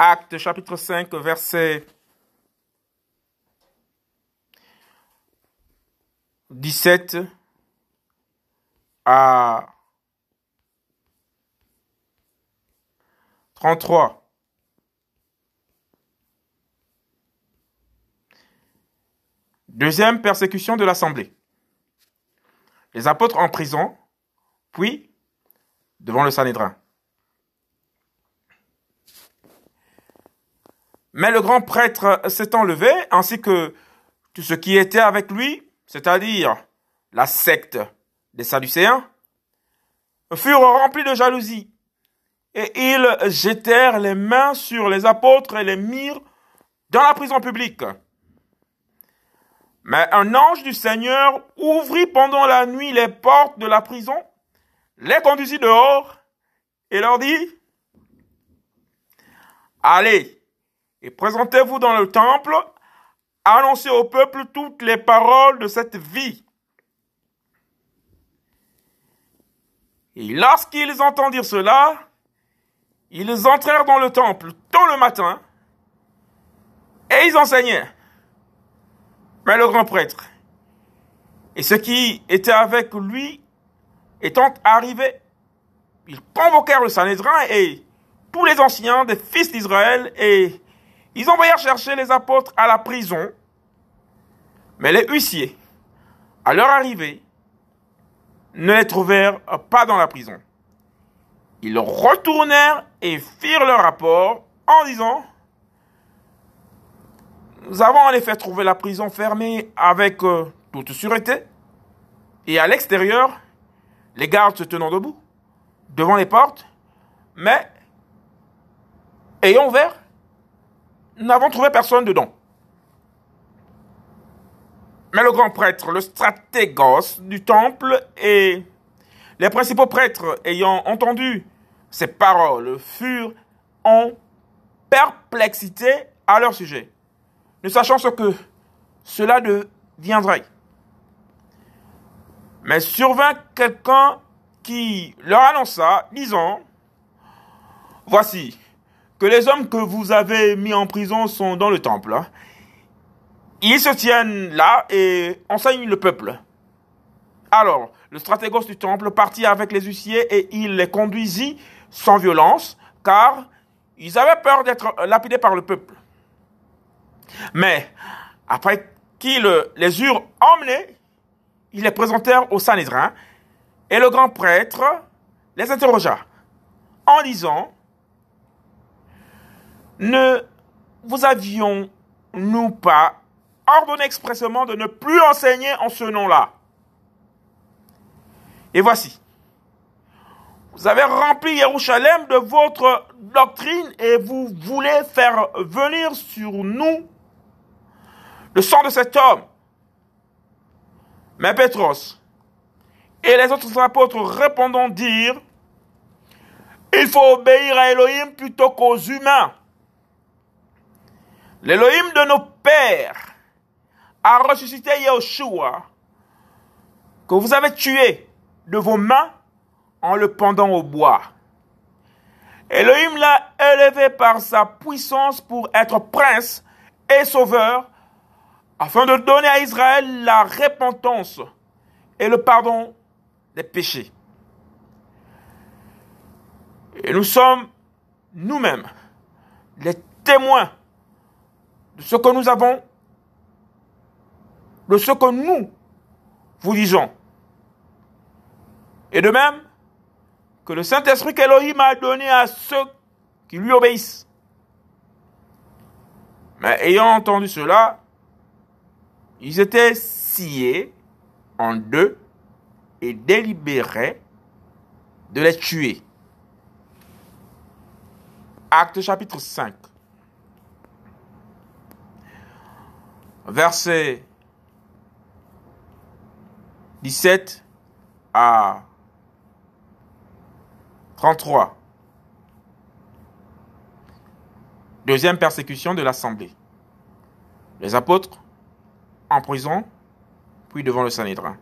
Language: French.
Acte chapitre 5, verset 17 à 33. Deuxième persécution de l'Assemblée. Les apôtres en prison, puis devant le Sanhédrin. Mais le grand prêtre s'étant levé, ainsi que tout ce qui était avec lui, c'est-à-dire la secte des Sadducéens, furent remplis de jalousie, et ils jetèrent les mains sur les apôtres et les mirent dans la prison publique. Mais un ange du Seigneur ouvrit pendant la nuit les portes de la prison, les conduisit dehors et leur dit, Allez et présentez-vous dans le temple, annoncez au peuple toutes les paroles de cette vie. Et lorsqu'ils entendirent cela, ils entrèrent dans le temple tôt le matin et ils enseignaient. Mais le grand prêtre et ceux qui étaient avec lui étant arrivés, ils convoquèrent le Sanhédrin et tous les anciens des fils d'Israël et ils envoyèrent chercher les apôtres à la prison. Mais les huissiers, à leur arrivée, ne les trouvèrent pas dans la prison. Ils retournèrent et firent leur rapport en disant, nous avons en effet trouvé la prison fermée avec euh, toute sûreté, et à l'extérieur, les gardes se tenant debout, devant les portes, mais ayant ouvert, n'avons trouvé personne dedans. Mais le grand prêtre, le stratégos du temple et les principaux prêtres ayant entendu ces paroles furent en perplexité à leur sujet, ne sachant ce que cela deviendrait. Mais survint quelqu'un qui leur annonça, disant, Voici, que les hommes que vous avez mis en prison sont dans le temple. Hein. Ils se tiennent là et enseignent le peuple. Alors, le stratégos du temple partit avec les huissiers et il les conduisit sans violence, car ils avaient peur d'être lapidés par le peuple. Mais, après qu'ils les eurent emmenés, ils les présentèrent au Sanhédrin, et le grand prêtre les interrogea en disant, ne vous avions-nous pas ordonné expressément de ne plus enseigner en ce nom-là? Et voici, vous avez rempli Jérusalem de votre doctrine et vous voulez faire venir sur nous le sang de cet homme. Mais Pétros et les autres apôtres répondant dire, il faut obéir à Elohim plutôt qu'aux humains. L'Élohim de nos pères a ressuscité Yahushua, que vous avez tué de vos mains en le pendant au bois. Elohim l'a élevé par sa puissance pour être prince et sauveur, afin de donner à Israël la repentance et le pardon des péchés. Et nous sommes nous-mêmes les témoins de ce que nous avons, de ce que nous vous disons. Et de même que le Saint-Esprit qu'Elohim a donné à ceux qui lui obéissent. Mais ayant entendu cela, ils étaient sciés en deux et délibéraient de les tuer. Acte chapitre 5. Verset 17 à 33. Deuxième persécution de l'Assemblée. Les apôtres en prison, puis devant le Sanhédrin.